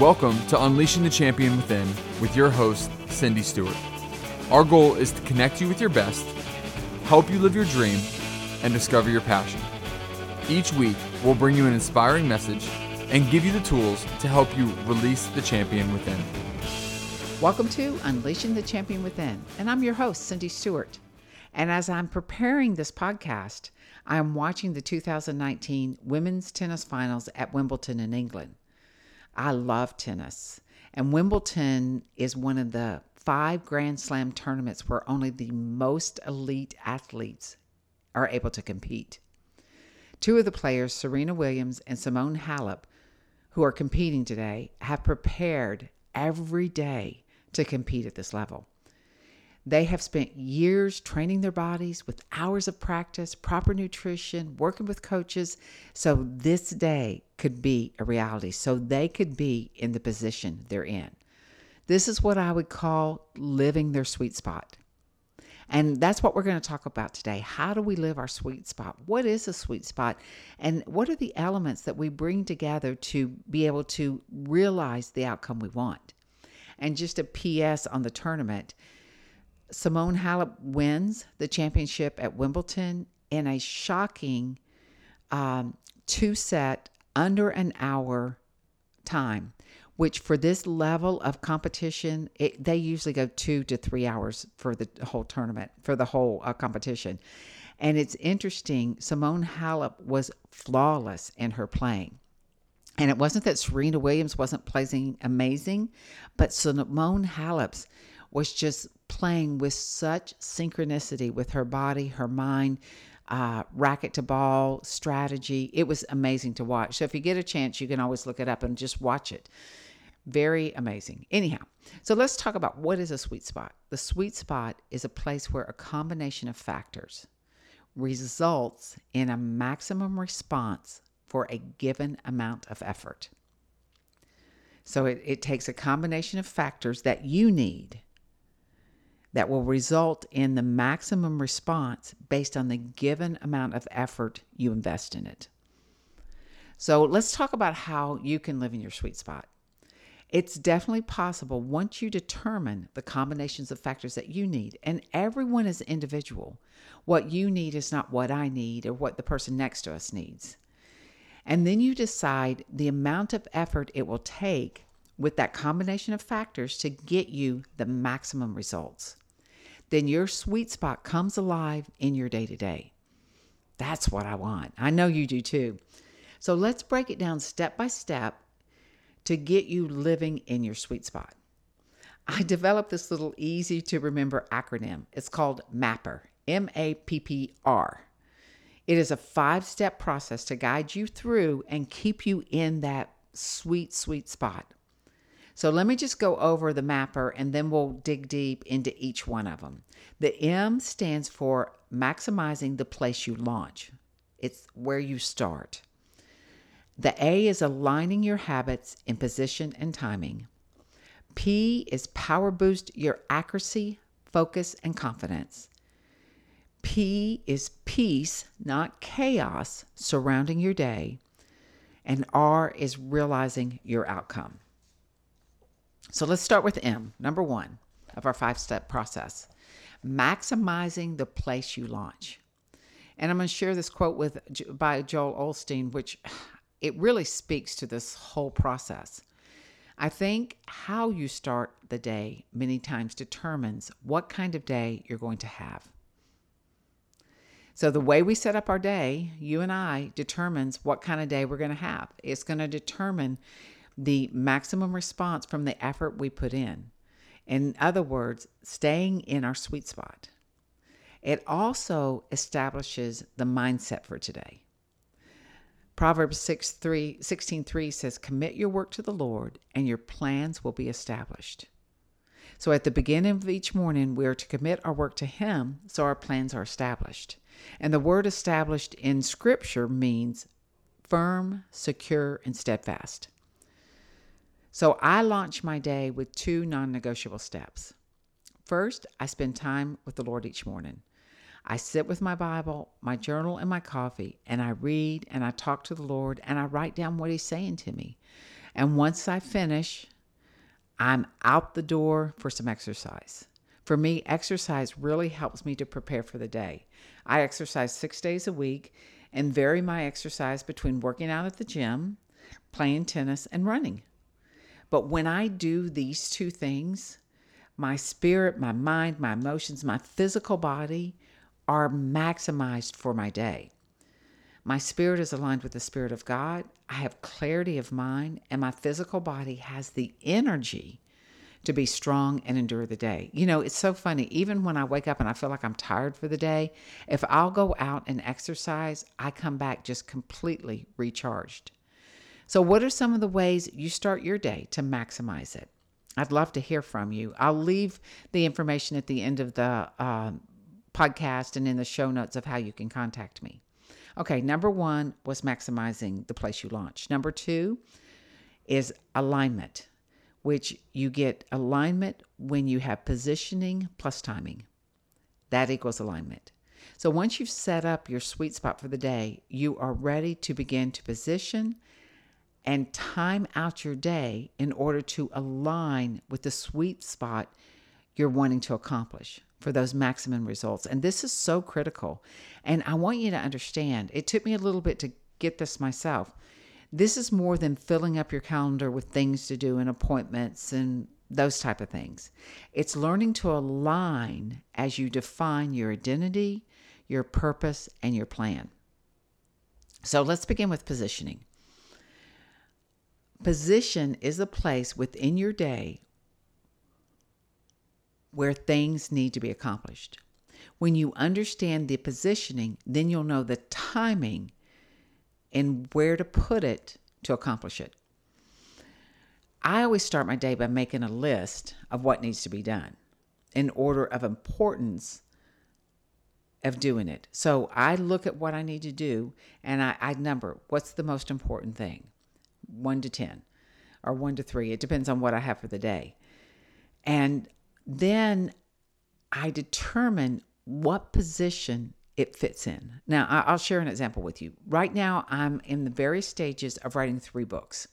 Welcome to Unleashing the Champion Within with your host, Cindy Stewart. Our goal is to connect you with your best, help you live your dream, and discover your passion. Each week, we'll bring you an inspiring message and give you the tools to help you release the champion within. Welcome to Unleashing the Champion Within, and I'm your host, Cindy Stewart. And as I'm preparing this podcast, I am watching the 2019 Women's Tennis Finals at Wimbledon in England. I love tennis, and Wimbledon is one of the five Grand Slam tournaments where only the most elite athletes are able to compete. Two of the players, Serena Williams and Simone Halep, who are competing today, have prepared every day to compete at this level. They have spent years training their bodies with hours of practice, proper nutrition, working with coaches, so this day could be a reality, so they could be in the position they're in. This is what I would call living their sweet spot. And that's what we're going to talk about today. How do we live our sweet spot? What is a sweet spot? And what are the elements that we bring together to be able to realize the outcome we want? And just a PS on the tournament Simone Halep wins the championship at Wimbledon in a shocking um, two set, under an hour time, which for this level of competition, it, they usually go two to three hours for the whole tournament, for the whole uh, competition. And it's interesting, Simone Halep was flawless in her playing. And it wasn't that Serena Williams wasn't playing amazing, but Simone Halep's was just playing with such synchronicity with her body, her mind, uh, racket to ball strategy. It was amazing to watch. So if you get a chance, you can always look it up and just watch it. Very amazing. Anyhow, so let's talk about what is a sweet spot. The sweet spot is a place where a combination of factors results in a maximum response for a given amount of effort. So it, it takes a combination of factors that you need that will result in the maximum response based on the given amount of effort you invest in it. So let's talk about how you can live in your sweet spot. It's definitely possible once you determine the combinations of factors that you need, and everyone is individual. What you need is not what I need or what the person next to us needs. And then you decide the amount of effort it will take with that combination of factors to get you the maximum results then your sweet spot comes alive in your day to day. That's what I want. I know you do too. So let's break it down step by step to get you living in your sweet spot. I developed this little easy to remember acronym. It's called MAPPER, M A P P R. It is a five step process to guide you through and keep you in that sweet, sweet spot. So let me just go over the mapper and then we'll dig deep into each one of them. The M stands for maximizing the place you launch, it's where you start. The A is aligning your habits in position and timing. P is power boost your accuracy, focus, and confidence. P is peace, not chaos, surrounding your day. And R is realizing your outcome. So let's start with M, number one of our five step process maximizing the place you launch. And I'm going to share this quote with by Joel Osteen, which it really speaks to this whole process. I think how you start the day many times determines what kind of day you're going to have. So, the way we set up our day, you and I, determines what kind of day we're going to have. It's going to determine the maximum response from the effort we put in. In other words, staying in our sweet spot. It also establishes the mindset for today. Proverbs 6, 3, 16 3 says, Commit your work to the Lord, and your plans will be established. So at the beginning of each morning, we are to commit our work to Him so our plans are established. And the word established in Scripture means firm, secure, and steadfast. So I launch my day with two non negotiable steps. First, I spend time with the Lord each morning. I sit with my Bible, my journal, and my coffee, and I read and I talk to the Lord and I write down what He's saying to me. And once I finish, I'm out the door for some exercise. For me, exercise really helps me to prepare for the day. I exercise six days a week and vary my exercise between working out at the gym, playing tennis, and running. But when I do these two things, my spirit, my mind, my emotions, my physical body are maximized for my day. My spirit is aligned with the Spirit of God. I have clarity of mind, and my physical body has the energy to be strong and endure the day. You know, it's so funny. Even when I wake up and I feel like I'm tired for the day, if I'll go out and exercise, I come back just completely recharged. So, what are some of the ways you start your day to maximize it? I'd love to hear from you. I'll leave the information at the end of the uh, podcast and in the show notes of how you can contact me. Okay, number one was maximizing the place you launch. Number two is alignment, which you get alignment when you have positioning plus timing. That equals alignment. So once you've set up your sweet spot for the day, you are ready to begin to position and time out your day in order to align with the sweet spot you're wanting to accomplish for those maximum results. And this is so critical. And I want you to understand it took me a little bit to get this myself. This is more than filling up your calendar with things to do and appointments and those type of things. It's learning to align as you define your identity, your purpose, and your plan. So let's begin with positioning. Position is a place within your day where things need to be accomplished. When you understand the positioning, then you'll know the timing and where to put it to accomplish it. I always start my day by making a list of what needs to be done in order of importance of doing it. So I look at what I need to do and I, I number what's the most important thing one to 10 or one to three. It depends on what I have for the day. And then I determine what position it fits in. Now, I'll share an example with you. Right now, I'm in the various stages of writing three books.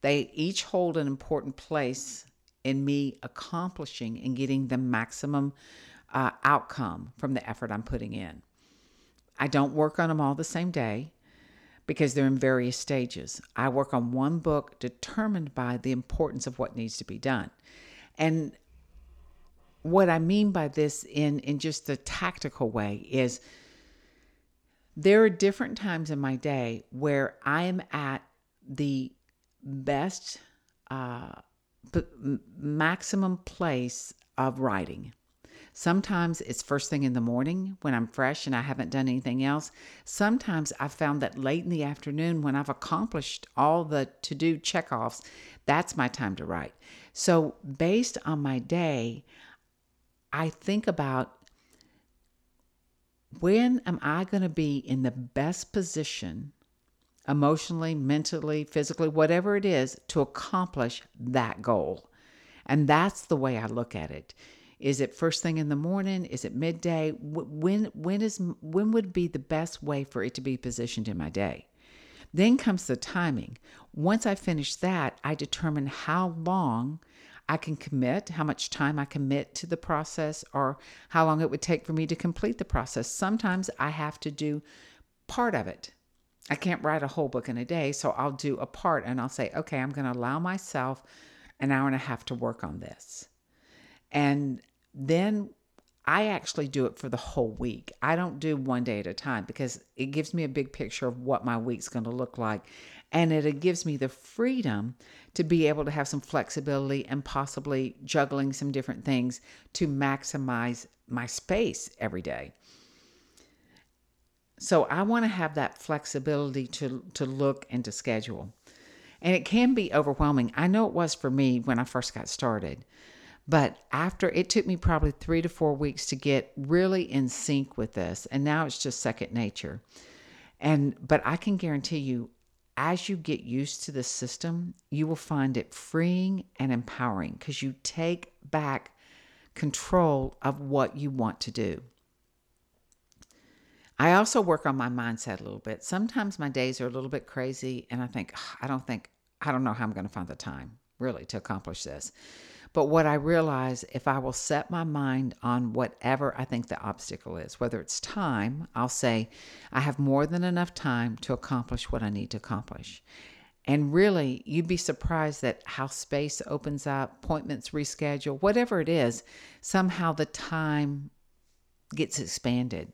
They each hold an important place in me accomplishing and getting the maximum uh, outcome from the effort I'm putting in. I don't work on them all the same day because they're in various stages. I work on one book determined by the importance of what needs to be done. And what I mean by this in, in just a tactical way is there are different times in my day where I am at the best, uh, maximum place of writing. Sometimes it's first thing in the morning when I'm fresh and I haven't done anything else. Sometimes I've found that late in the afternoon when I've accomplished all the to do checkoffs, that's my time to write. So, based on my day, I think about when am I going to be in the best position emotionally, mentally, physically, whatever it is to accomplish that goal. And that's the way I look at it. Is it first thing in the morning? Is it midday? When when is when would be the best way for it to be positioned in my day? Then comes the timing. Once I finish that, I determine how long I can commit, how much time I commit to the process, or how long it would take for me to complete the process. Sometimes I have to do part of it. I can't write a whole book in a day, so I'll do a part and I'll say, okay, I'm going to allow myself an hour and a half to work on this. And then I actually do it for the whole week. I don't do one day at a time because it gives me a big picture of what my week's going to look like. And it, gives me the freedom to be able to have some flexibility and possibly juggling some different things to maximize my space every day. So I want to have that flexibility to, to look and to schedule. And it can be overwhelming. I know it was for me when I first got started. But after it took me probably three to four weeks to get really in sync with this. And now it's just second nature. And, but I can guarantee you, as you get used to the system, you will find it freeing and empowering because you take back control of what you want to do. I also work on my mindset a little bit. Sometimes my days are a little bit crazy, and I think, I don't think I don't know how I'm going to find the time really to accomplish this. But what I realize if I will set my mind on whatever I think the obstacle is, whether it's time, I'll say, I have more than enough time to accomplish what I need to accomplish. And really, you'd be surprised at how space opens up, appointments reschedule, whatever it is, somehow the time gets expanded.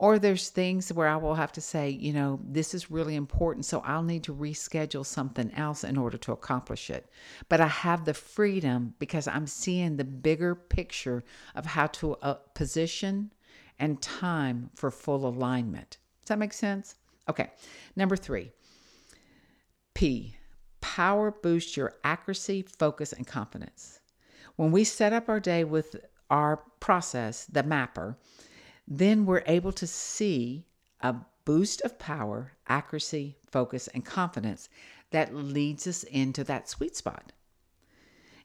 Or there's things where I will have to say, you know, this is really important, so I'll need to reschedule something else in order to accomplish it. But I have the freedom because I'm seeing the bigger picture of how to uh, position and time for full alignment. Does that make sense? Okay. Number three P, power boosts your accuracy, focus, and confidence. When we set up our day with our process, the mapper, then we're able to see a boost of power, accuracy, focus, and confidence that leads us into that sweet spot.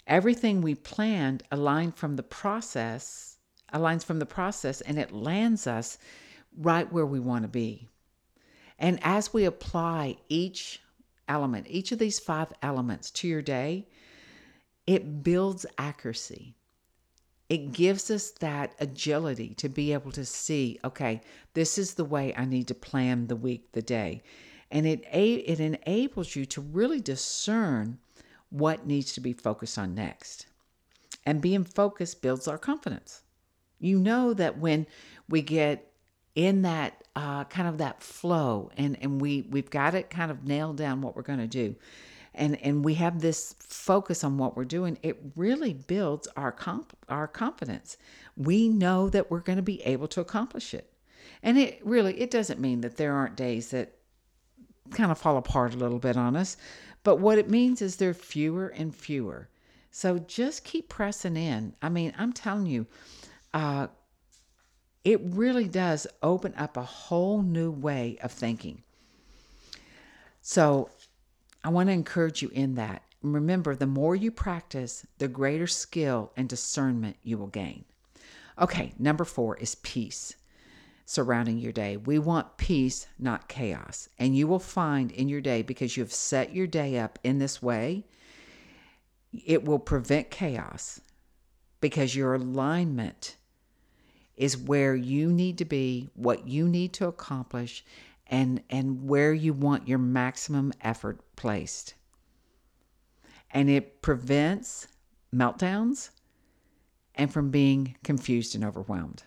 Everything we planned aligned from the process, aligns from the process, and it lands us right where we want to be. And as we apply each element, each of these five elements to your day, it builds accuracy it gives us that agility to be able to see okay this is the way i need to plan the week the day. And it it enables you to really discern what needs to be focused on next. And being focused builds our confidence. You know that when we get in that uh, kind of that flow and and we we've got it kind of nailed down what we're going to do and and we have this focus on what we're doing it really builds our comp- our confidence. We know that we're going to be able to accomplish it. And it really it doesn't mean that there aren't days that kind of fall apart a little bit on us but what it means is there are fewer and fewer. So just keep pressing in. I mean i'm telling you uh, it really does open up a whole new way of thinking. So I want to encourage you in that. Remember, the more you practice, the greater skill and discernment you will gain. Okay, number four is peace surrounding your day. We want peace, not chaos. And you will find in your day, because you have set your day up in this way, it will prevent chaos because your alignment is where you need to be, what you need to accomplish, and and where you want your maximum effort placed. And it prevents meltdowns and from being confused and overwhelmed.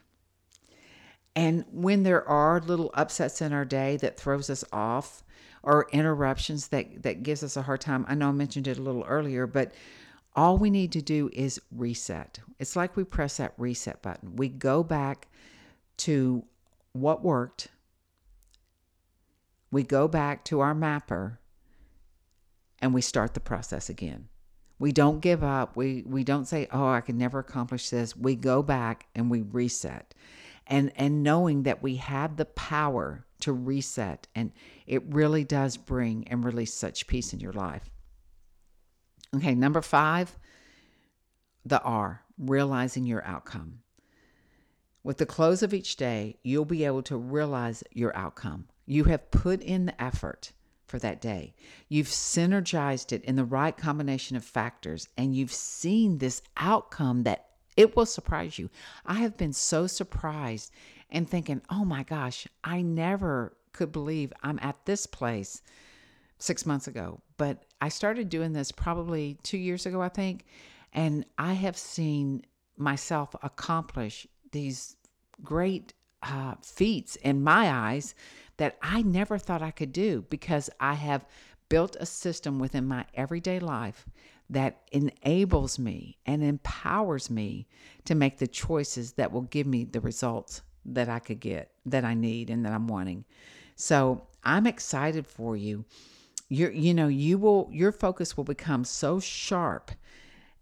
And when there are little upsets in our day that throws us off or interruptions that, that gives us a hard time, I know I mentioned it a little earlier, but all we need to do is reset. It's like we press that reset button. We go back to what worked we go back to our mapper and we start the process again. We don't give up. We we don't say, "Oh, I can never accomplish this." We go back and we reset. And and knowing that we have the power to reset and it really does bring and release such peace in your life. Okay, number 5, the R, realizing your outcome. With the close of each day, you'll be able to realize your outcome. You have put in the effort for that day. You've synergized it in the right combination of factors, and you've seen this outcome that it will surprise you. I have been so surprised and thinking, oh my gosh, I never could believe I'm at this place six months ago. But I started doing this probably two years ago, I think, and I have seen myself accomplish these great uh, feats in my eyes that I never thought I could do because I have built a system within my everyday life that enables me and empowers me to make the choices that will give me the results that I could get, that I need, and that I'm wanting. So I'm excited for you. You're, you know, you will, your focus will become so sharp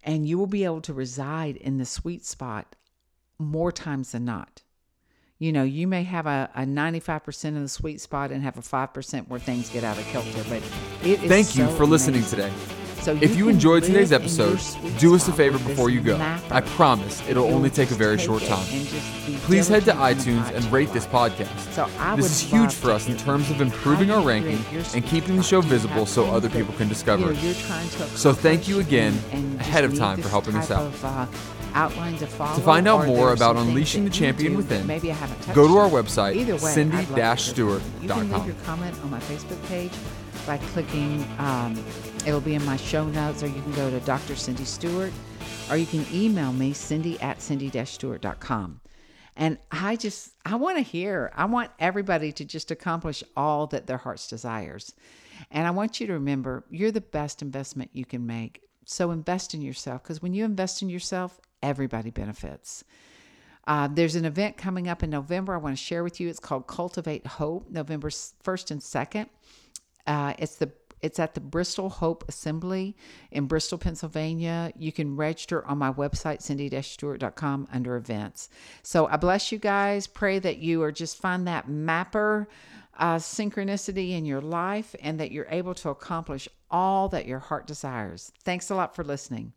and you will be able to reside in the sweet spot more times than not. You know, you may have a, a 95% in the sweet spot and have a 5% where things get out of kilter, but it is Thank you so for listening amazing. today. So if you enjoyed today's episode, do us a favor before you go. mapper. I promise it'll You'll only take a very take short time. and just be Please head to iTunes and rate this podcast. So I This is huge for us in terms of improving our ranking and keeping the show visible so other people can discover it. you're trying to So thank you again and- and just ahead of time for helping us type uh, out. of, to follow. To find out more about unleashing the champion within, Maybe I haven't touched Go to our website, Either way, I'd love to hear from you. You can leave your comment on my Facebook page by clicking. Um, it'll be in my show notes, or you can go to Dr. Cindy Stewart, or you can email me Cindy at cindy-stewart.com. And I just I want to hear. I want everybody to just accomplish all that their heart's desires. And I want you to remember, you're the best investment you can make. So invest in yourself because when you invest in yourself, everybody benefits. Uh, there's an event coming up in November I want to share with you. It's called Cultivate Hope, November 1st and 2nd. Uh, it's the it's at the Bristol Hope Assembly in Bristol, Pennsylvania. You can register on my website, cindy-stewart.com under events. So I bless you guys. Pray that you are just find that mapper uh, synchronicity in your life and that you're able to accomplish all that your heart desires. Thanks a lot for listening.